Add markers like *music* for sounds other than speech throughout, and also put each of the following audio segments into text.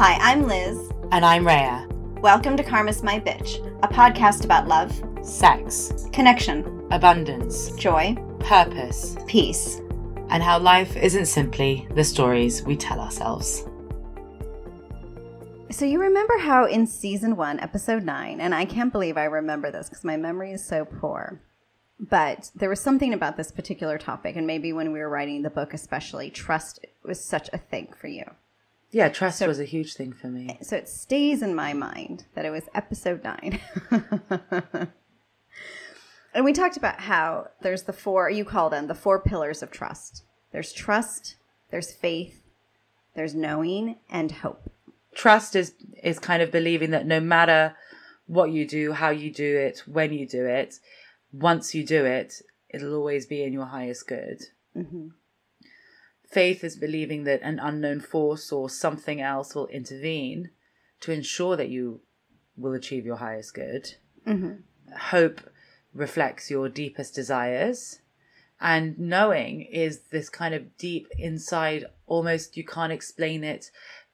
Hi, I'm Liz. And I'm Rhea. Welcome to Karma's My Bitch, a podcast about love, sex, connection, abundance, joy, purpose, peace, and how life isn't simply the stories we tell ourselves. So, you remember how in season one, episode nine, and I can't believe I remember this because my memory is so poor, but there was something about this particular topic, and maybe when we were writing the book, especially, trust was such a thing for you. Yeah, trust so, was a huge thing for me. So it stays in my mind that it was episode nine. *laughs* and we talked about how there's the four, you call them the four pillars of trust there's trust, there's faith, there's knowing, and hope. Trust is, is kind of believing that no matter what you do, how you do it, when you do it, once you do it, it'll always be in your highest good. Mm-hmm. Faith is believing that an unknown force or something else will intervene to ensure that you will achieve your highest good. Mm-hmm. Hope reflects your deepest desires. And knowing is this kind of deep inside, almost you can't explain it,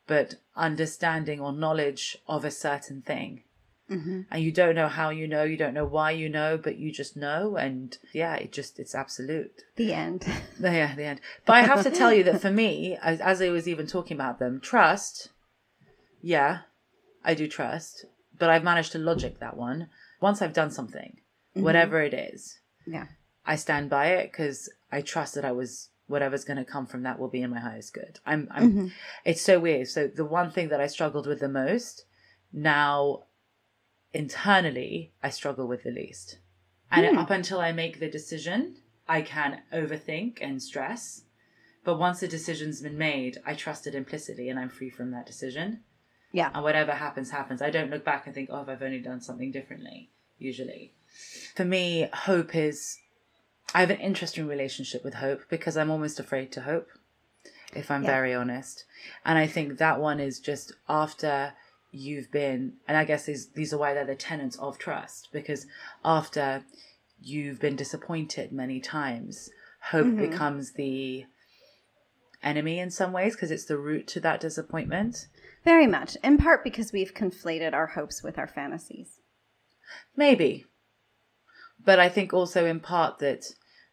but understanding or knowledge of a certain thing. Mm-hmm. And you don't know how you know, you don't know why you know, but you just know. And yeah, it just, it's absolute. The end. *laughs* Yeah, the end. But I have to tell you that for me, as, as I was even talking about them, trust, yeah, I do trust, but I've managed to logic that one. Once I've done something, mm-hmm. whatever it is, yeah, I stand by it because I trust that I was whatever's going to come from that will be in my highest good. I'm, I'm. Mm-hmm. It's so weird. So the one thing that I struggled with the most now internally I struggle with the least. And hmm. up until I make the decision, I can overthink and stress. But once the decision's been made, I trust it implicitly and I'm free from that decision. Yeah. And whatever happens, happens. I don't look back and think, oh, I've only done something differently, usually. For me, hope is. I have an interesting relationship with hope because I'm almost afraid to hope, if I'm yeah. very honest. And I think that one is just after you've been, and I guess these these are why they're the tenets of trust because after you've been disappointed many times, hope mm-hmm. becomes the enemy in some ways because it's the root to that disappointment. Very much, in part because we've conflated our hopes with our fantasies. Maybe, but I think also in part that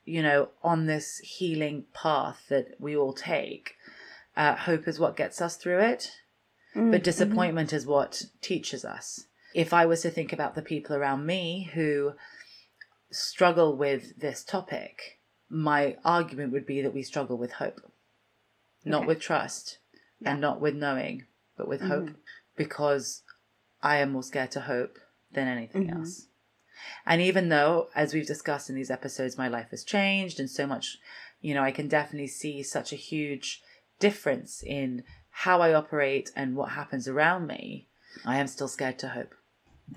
you know on this healing path that we all take, uh, hope is what gets us through it Mm-hmm. But disappointment is what teaches us. If I was to think about the people around me who struggle with this topic, my argument would be that we struggle with hope, not okay. with trust yeah. and not with knowing, but with mm-hmm. hope, because I am more scared to hope than anything mm-hmm. else. And even though, as we've discussed in these episodes, my life has changed and so much, you know, I can definitely see such a huge difference in how I operate and what happens around me, I am still scared to hope.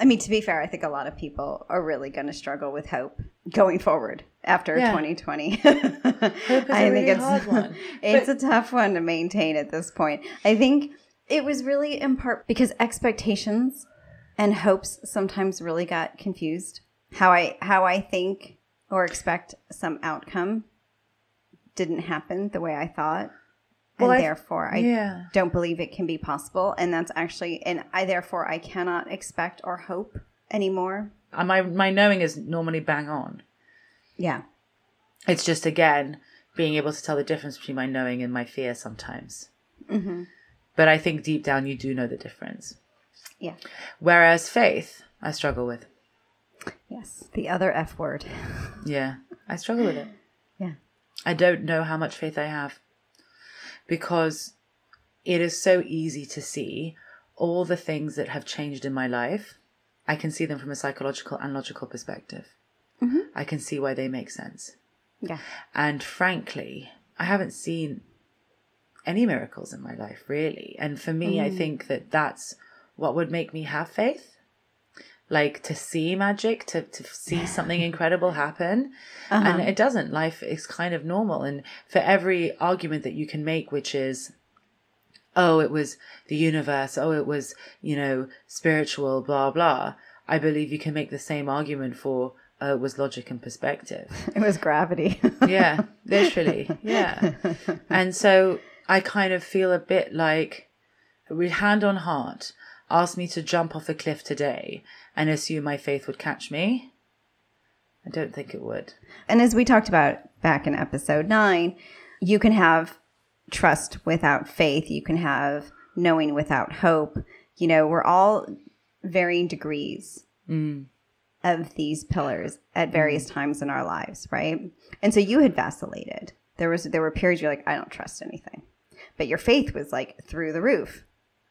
I mean, to be fair, I think a lot of people are really going to struggle with hope going forward after yeah. 2020. hope is *laughs* I think it's, hard one. *laughs* it's but, a tough one to maintain at this point. I think it was really in part because expectations and hopes sometimes really got confused. How I how I think or expect some outcome didn't happen the way I thought well, and I, therefore I yeah. don't believe it can be possible. And that's actually, and I therefore I cannot expect or hope anymore. Uh, my my knowing is normally bang on. Yeah, it's just again being able to tell the difference between my knowing and my fear sometimes. Mm-hmm. But I think deep down you do know the difference. Yeah. Whereas faith, I struggle with. Yes, the other F word. yeah, I struggle with it. Yeah. I don't know how much faith I have because it is so easy to see all the things that have changed in my life. I can see them from a psychological and logical perspective. Mm-hmm. I can see why they make sense. Yeah. And frankly, I haven't seen any miracles in my life, really. And for me, mm. I think that that's what would make me have faith like to see magic, to, to see something incredible happen. Uh-huh. And it doesn't. Life is kind of normal. And for every argument that you can make, which is, oh, it was the universe, oh, it was, you know, spiritual, blah, blah, I believe you can make the same argument for, it was logic and perspective. *laughs* It was gravity. *laughs* yeah, literally. Yeah. *laughs* And so I kind of feel a bit like, hand on heart, ask me to jump off a cliff today and assume my faith would catch me, I don't think it would. And as we talked about back in episode nine, you can have trust without faith. You can have knowing without hope. You know, we're all varying degrees Mm. of these pillars at various times in our lives, right? And so you had vacillated. There was there were periods you're like, I don't trust anything. But your faith was like through the roof.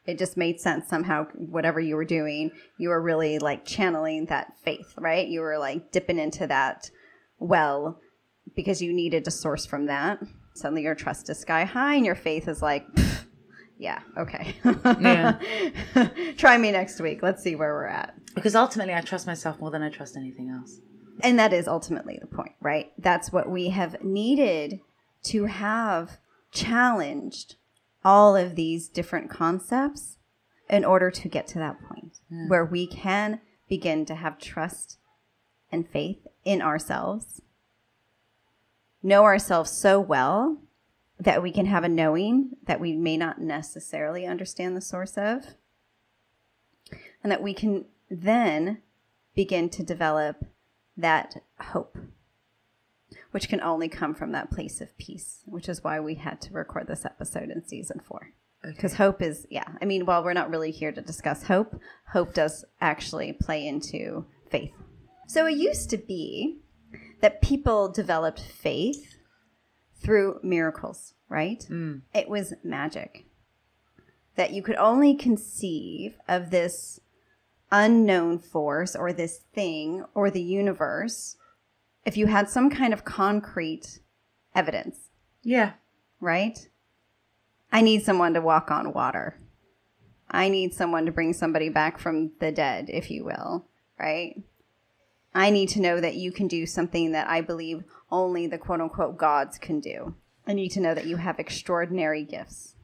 It just made sense somehow whatever you were doing, you were really like channeling that faith, right? You were like dipping into that well because you needed to source from that. Suddenly your trust is sky high and your faith is like yeah, okay. Yeah. *laughs* Try me next week. Let's see where we're at. Because ultimately, I trust myself more than I trust anything else. And that is ultimately the point, right? That's what we have needed to have challenged all of these different concepts in order to get to that point where we can begin to have trust and faith in ourselves, know ourselves so well that we can have a knowing that we may not necessarily understand the source of, and that we can then begin to develop that hope, which can only come from that place of peace, which is why we had to record this episode in season four. Because hope is, yeah, I mean, while we're not really here to discuss hope, hope does actually play into faith. So it used to be that people developed faith through miracles, right? Mm. It was magic. That you could only conceive of this unknown force or this thing or the universe if you had some kind of concrete evidence, Yeah. right? I need someone to walk on water. I need someone to bring somebody back from the dead, if you will, right? I need to know that you can do something that I believe only the quote unquote gods can do. I need to know that you have extraordinary gifts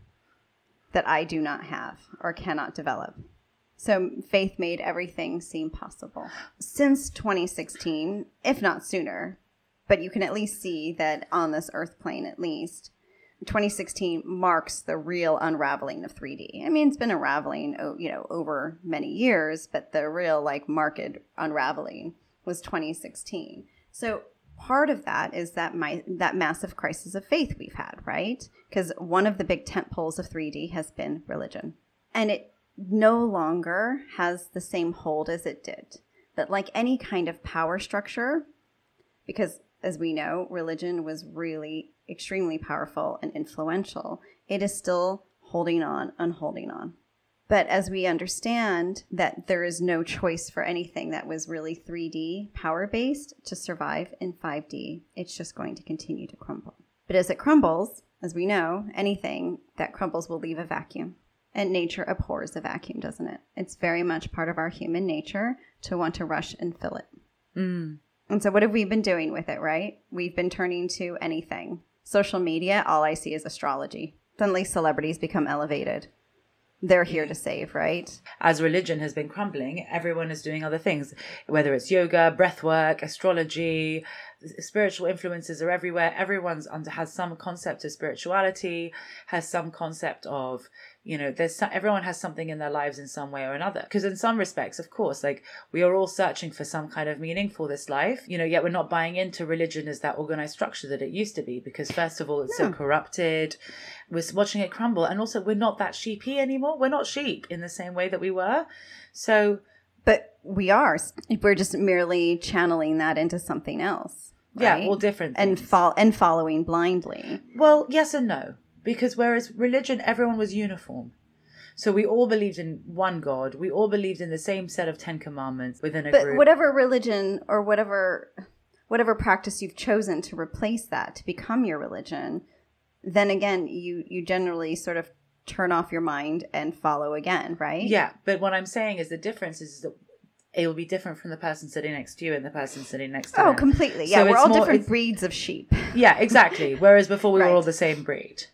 that I do not have or cannot develop. So faith made everything seem possible. Since 2016, if not sooner, but you can at least see that on this earth plane at least, 2016 marks the real unraveling of 3D. I mean, it's been unraveling, oh, you know, over many years, but the real like market unraveling was 2016. So part of that is that my that massive crisis of faith we've had, right? Because one of the big tent poles of 3D has been religion, and it no longer has the same hold as it did. But like any kind of power structure, because as we know, religion was really extremely powerful and influential. It is still holding on and holding on. But as we understand that there is no choice for anything that was really 3D power based to survive in 5D, it's just going to continue to crumble. But as it crumbles, as we know, anything that crumbles will leave a vacuum. And nature abhors a vacuum, doesn't it? It's very much part of our human nature to want to rush and fill it. Mm. And so, what have we been doing with it, right? We've been turning to anything. Social media, all I see is astrology. Suddenly, celebrities become elevated. They're here to save, right? As religion has been crumbling, everyone is doing other things, whether it's yoga, breath work, astrology, spiritual influences are everywhere. Everyone's under has some concept of spirituality, has some concept of you know there's some, everyone has something in their lives in some way or another because in some respects of course like we are all searching for some kind of meaning for this life you know yet we're not buying into religion as that organized structure that it used to be because first of all it's so corrupted we're watching it crumble and also we're not that sheepy anymore we're not sheep in the same way that we were so But we are. We're just merely channeling that into something else. yeah right? all different and things. fol- and following blindly. Well, yes and no. Because whereas religion, everyone was uniform. So we all believed in one God. We all believed in the same set of Ten Commandments within a group. But group. whatever religion or whatever whatever practice you've chosen to replace that to become your religion, then again you you generally sort of turn off your mind and follow again, right? yeah, but what I'm saying is the difference is that it will be different from the person sitting next to you and the person sitting next to Oh, them. completely. Yeah, So we're all more- different breeds of sheep. Yeah, exactly. *laughs* Whereas before we were all the same breed.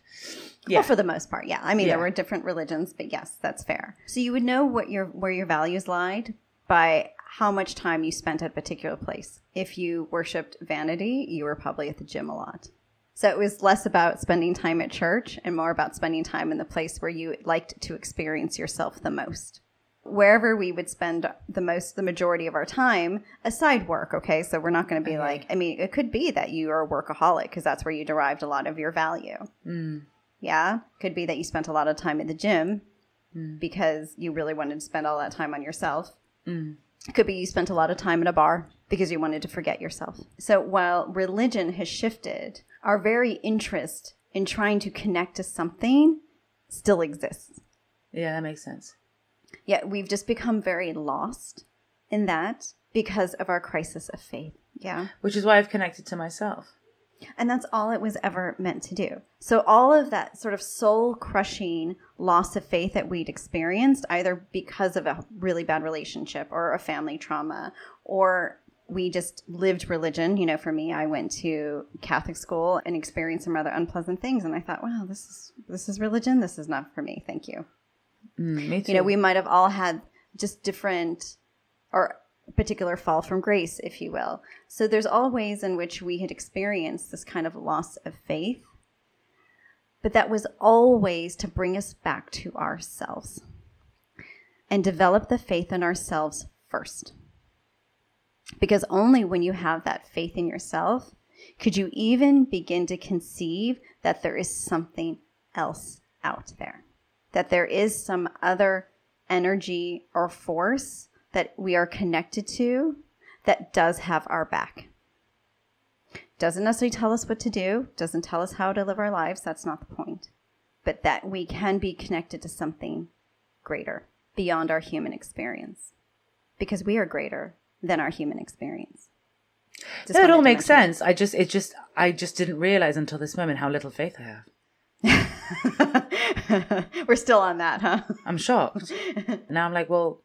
Yeah. Well, for the most part, yeah. I mean, Yeah. there were different religions, but yes, that's fair. So you would know what your where your values lied by how much time you spent at a particular place. If you worshipped vanity, you were probably at the gym a lot. So it was less about spending time at church and more about spending time in the place where you liked to experience yourself the most. Wherever we would spend the most, the majority of our time, aside work, okay? So we're not going to be Okay. like, I mean, it could be that you are a workaholic because that's where you derived a lot of your value. Mm. Yeah. Could be that you spent a lot of time at the gym because you really wanted to spend all that time on yourself. Mm. Could be you spent a lot of time in a bar because you wanted to forget yourself. So while religion has shifted, our very interest in trying to connect to something still exists. Yeah, that makes sense. Yet we've just become very lost in that because of our crisis of faith. Yeah. Which is why I've connected to myself. And that's all it was ever meant to do. So, all of that sort of soul crushing loss of faith that we'd experienced, either because of a really bad relationship or a family trauma, or we just lived religion. You know, for me, I went to Catholic school and experienced some rather unpleasant things. And I thought, wow, this is, this is religion. This is not for me. Thank you. Mm. You know, we might have all had just different or particular fall from grace, if you will. So there's all ways in which we had experienced this kind of loss of faith. But that was always to bring us back to ourselves and develop the faith in ourselves first. Because only when you have that faith in yourself could you even begin to conceive that there is something else out there, that there is some other energy or force that we are connected to that does have our back. Doesn't necessarily tell us what to do, doesn't tell us how to live our lives. That's not the point. But that we can be connected to something greater beyond our human experience because we are greater than our human experience. Just no, it all makes sense. I just, it just, I just didn't realize until this moment how little faith I have. *laughs* We're still on that, huh? I'm shocked. *laughs* now I'm like, well,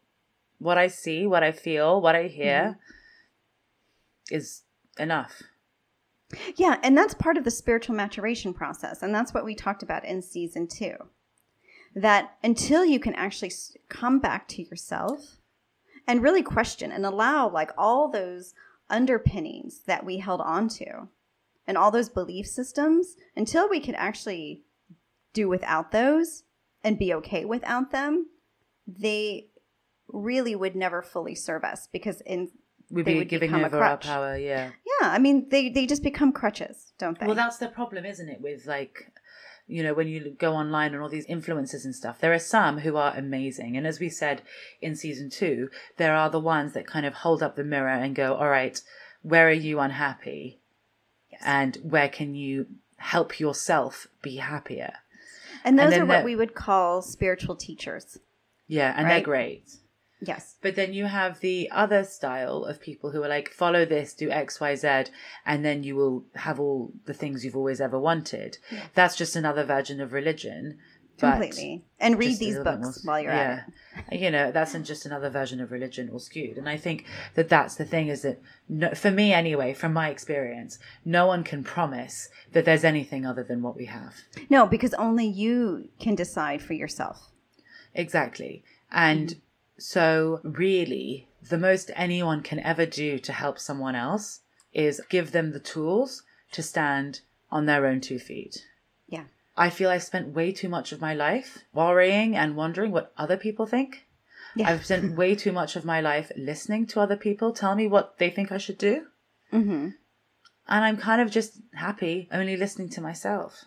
what I see, what I feel, what I hear mm-hmm. is enough. Yeah, and that's part of the spiritual maturation process. And that's what we talked about in season two. That until you can actually come back to yourself and really question and allow like all those underpinnings that we held on to and all those belief systems, until we can actually do without those and be okay without them, they really would never fully serve us because in We'd They be would giving become a over our crutch. power, yeah. yeah, I mean they they just become crutches, don't they? Well, that's the problem, isn't it? With like, you know, when you go online and all these influencers and stuff, there are some who are amazing. And as we said in season two, there are the ones that kind of hold up the mirror and go, all right, where are you unhappy? And where can you help yourself be happier? And those then are what we would call spiritual teachers. Yeah, and they're great. Yes. But then you have the other style of people who are like, follow this, do X, Y, Z, and then you will have all the things you've always ever wanted. That's just another version of religion. But Completely. And read these books while you're at it. You know, that's just another version of religion all skewed. And I think that that's the thing is that, no, for me anyway, from my experience, no one can promise that there's anything other than what we have. No, because only you can decide for yourself. Exactly. And mm-hmm. so, really, the most anyone can ever do to help someone else is give them the tools to stand on their own two feet. I feel I spent way too much of my life worrying and wondering what other people think. Yeah. I've spent way too much of my life listening to other people tell me what they think I should do. hmm And I'm kind of just happy only listening to myself.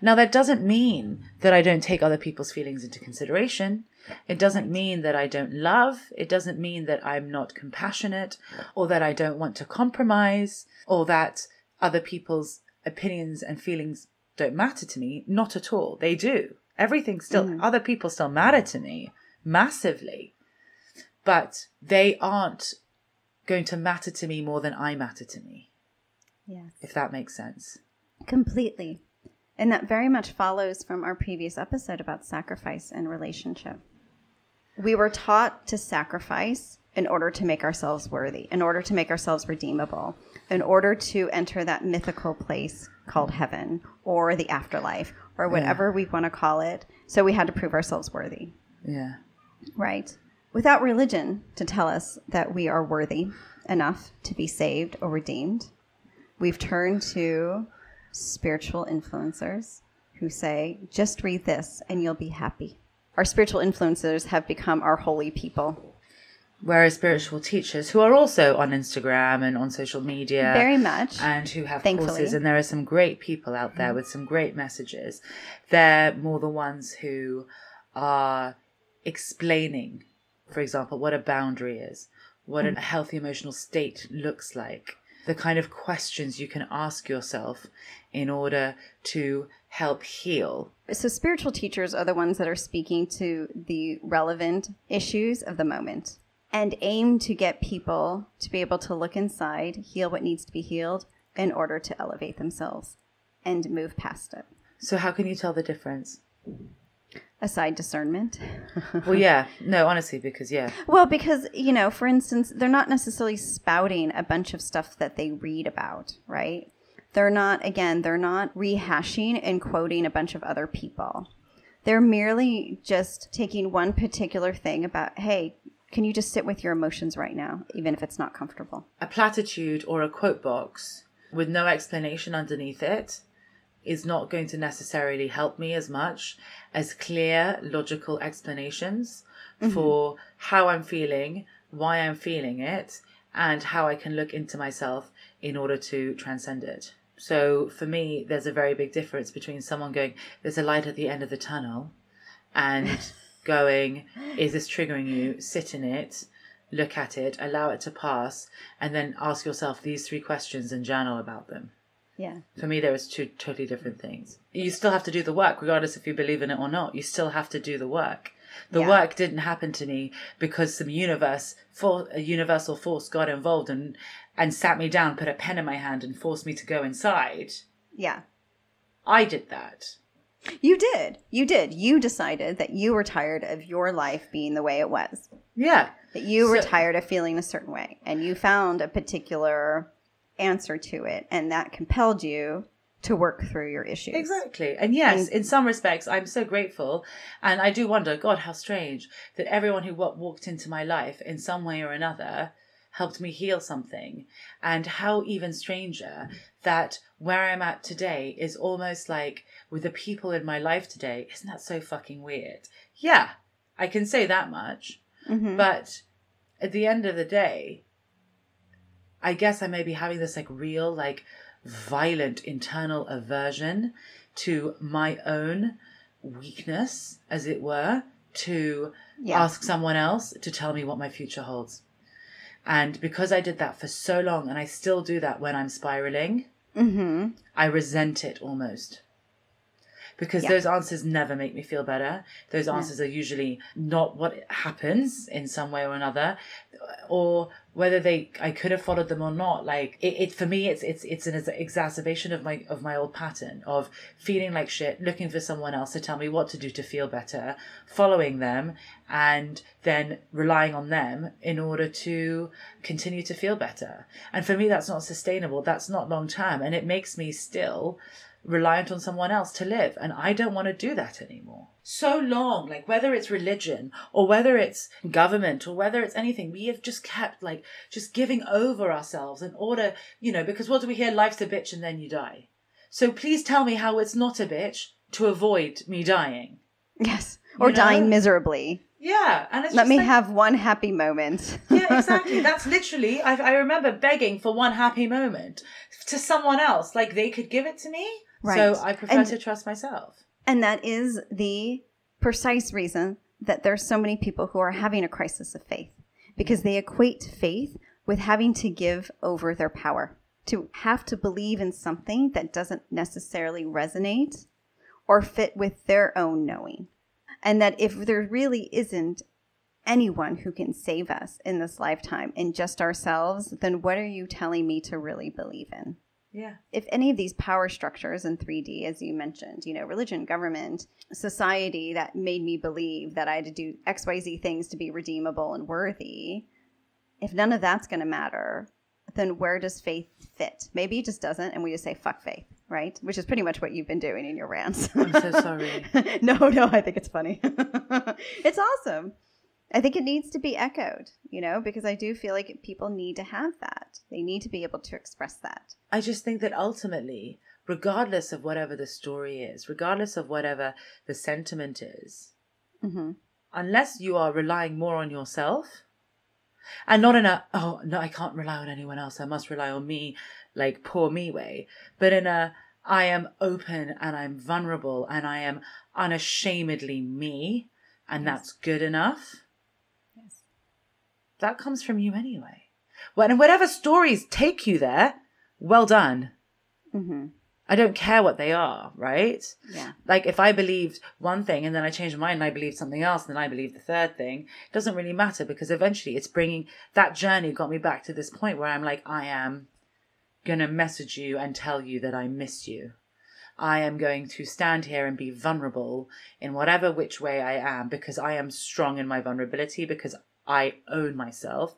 Now, that doesn't mean that I don't take other people's feelings into consideration. It doesn't mean that I don't love. It doesn't mean that I'm not compassionate or that I don't want to compromise or that other people's opinions and feelings don't matter to me. Not at all. They do. Everything still, mm. other people still matter to me massively. But they aren't going to matter to me more than I matter to me Yes. if that makes sense. Completely. And that very much follows from our previous episode about sacrifice and relationship. We were taught to sacrifice in order to make ourselves worthy, in order to make ourselves redeemable, in order to enter that mythical place called heaven or the afterlife or whatever we want to call it. So we had to prove ourselves worthy, Yeah. right? Without religion to tell us that we are worthy enough to be saved or redeemed, we've turned to spiritual influencers who say, just read this and you'll be happy. Our spiritual influencers have become our holy people. Whereas spiritual teachers who are also on Instagram and on social media. Very much. And who have Thankfully. courses, and there are some great people out there with some great messages. They're more the ones who are explaining, for example, what a boundary is, what a mm. healthy emotional state looks like, the kind of questions you can ask yourself in order to help heal. So, spiritual teachers are the ones that are speaking to the relevant issues of the moment and aim to get people to be able to look inside, heal what needs to be healed in order to elevate themselves and move past it. So, how can you tell the difference? Aside discernment. *laughs* Well, yeah, no, honestly, because yeah, Well, because, you know, for instance, they're not necessarily spouting a bunch of stuff that they read about, right? They're not, again, they're not rehashing and quoting a bunch of other people. They're merely just taking one particular thing about, hey, can you just sit with your emotions right now, even if it's not comfortable? a platitude or a quote box with no explanation underneath it is not going to necessarily help me as much as clear, logical explanations mm-hmm. for how I'm feeling, why I'm feeling it, and how I can look into myself in order to transcend it. So for me, there's a very big difference between someone going, there's a light at the end of the tunnel, and *laughs* going, *gasps* is this triggering you? Sit in it, look at it, allow it to pass, and then ask yourself these three questions and journal about them. Yeah. For me, there is two totally different things. You still have to do the work, regardless if you believe in it or not. You still have to do the work. The Yeah. work didn't happen to me because some universe, for a universal force, got involved and and sat me down, put a pen in my hand, and forced me to go inside. Yeah. I did that. You did. You did. You decided that you were tired of your life being the way it was. Yeah. that you were tired of feeling a certain way and you found a particular answer to it and that compelled you to work through your issues Exactly. And yes, in some respects, I'm so grateful. And I do wonder, God, how strange that everyone who wa- walked into my life in some way or another helped me heal something. And how even stranger that where I'm at today is almost like with the people in my life today. Isn't that so fucking weird? Yeah, I can say that much. Mhm. But at the end of the day, I guess I may be having this like real, like violent internal aversion to my own weakness, as it were, to Yeah. ask someone else to tell me what my future holds. And because I did that for so long, and I still do that when I'm spiraling, mm-hmm. I resent it almost. Because Yeah. those answers never make me feel better. Those answers are usually not what happens in some way or another, or whether they I could have followed them or not. Like it, it for me, it's it's it's an exacerbation of my of my old pattern of feeling like shit, looking for someone else to tell me what to do to feel better, following them, and then relying on them in order to continue to feel better. And for me, that's not sustainable. That's not long term, and it makes me still reliant on someone else to live. And I don't want to do that anymore. So long, like whether it's religion or whether it's government or whether it's anything, we have just kept like just giving over ourselves in order, you know, because what do we hear? Life's a bitch and then you die. So please tell me how it's not a bitch to avoid me dying. yes or You know? dying miserably Yeah. And it's let me like- have one happy moment yeah, *laughs* exactly. That's literally, I, I remember begging for one happy moment to someone else, like they could give it to me. Right. So I prefer And- to trust myself. and that is the precise reason that there's so many people who are having a crisis of faith because they equate faith with having to give over their power to have to believe in something that doesn't necessarily resonate or fit with their own knowing and that if there really isn't anyone who can save us in this lifetime and just ourselves then what are you telling me to really believe in Yeah. if any of these power structures in 3D, as you mentioned, you know, religion, government, society that made me believe that I had to do XYZ things to be redeemable and worthy, if none of that's going to matter, then where does faith fit? Maybe it just doesn't, and we just say, fuck faith, right? Which is pretty much what you've been doing in your rants. I'm so sorry. *laughs* no, no, I think it's funny. *laughs* it's awesome. I think it needs to be echoed, you know, because I do feel like people need to have that. They need to be able to express that. I just think that ultimately, regardless of whatever the story is, regardless of whatever the sentiment is, hmm unless you are relying more on yourself and not in a, oh, no, I can't rely on anyone else. I must rely on me, like poor me way, but in a, I am open and I'm vulnerable and I am unashamedly me and Yes. that's good enough. That comes from you anyway. When whatever stories take you there, well done. hmm I don't care what they are, right? Yeah. Like if I believed one thing and then I changed my mind and I believed something else and then I believed the third thing, it doesn't really matter because eventually it's bringing that journey got me back to this point where I'm like, I am going to message you and tell you that I miss you. I am going to stand here and be vulnerable in whatever which way I am because I am strong in my vulnerability because I own myself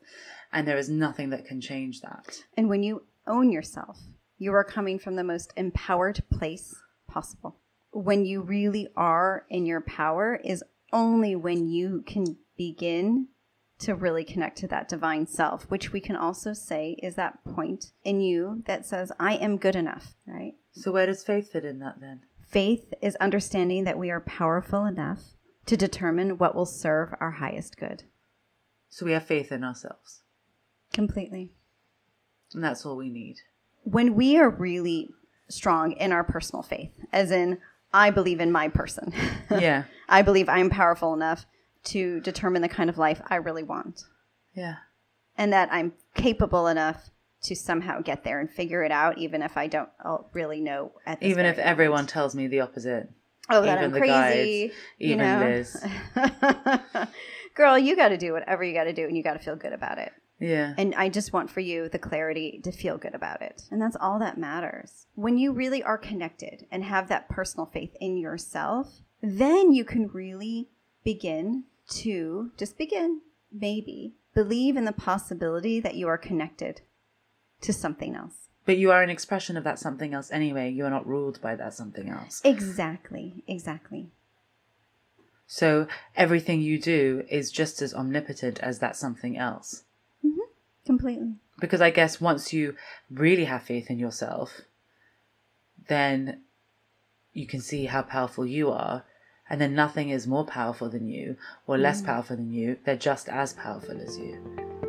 and there is nothing that can change that. And when you own yourself, you are coming from the most empowered place possible. When you really are in your power is only when you can begin to really connect to that divine self, which we can also say is that point in you that says, I am good enough, right? So where does faith fit in that then? Faith is understanding that we are powerful enough to determine what will serve our highest good. So we have faith in ourselves. Completely. And that's all we need. when we are really strong in our personal faith, as in, I believe in my person, *laughs* Yeah. I believe I'm powerful enough to determine the kind of life I really want, Yeah. and that I'm capable enough to somehow get there and figure it out, even if I don't uh, really know at this Even if very everyone tells me the opposite. oh that even I'm crazy, guides, you even know, Liz. *laughs* girl, you got to do whatever you got to do, and you got to feel good about it. Yeah. And I just want for you the clarity to feel good about it. And that's all that matters. When you really are connected and have that personal faith in yourself, then you can really begin to just begin, maybe, believe in the possibility that you are connected to something else. But you are an expression of that something else anyway. You are not ruled by that something else. Exactly, exactly. So everything you do is just as omnipotent as that something else. Mm-hmm. Completely. Because I guess once you really have faith in yourself, then you can see how powerful you are. And then nothing is more powerful than you or less mm. powerful than you. They're just as powerful as you.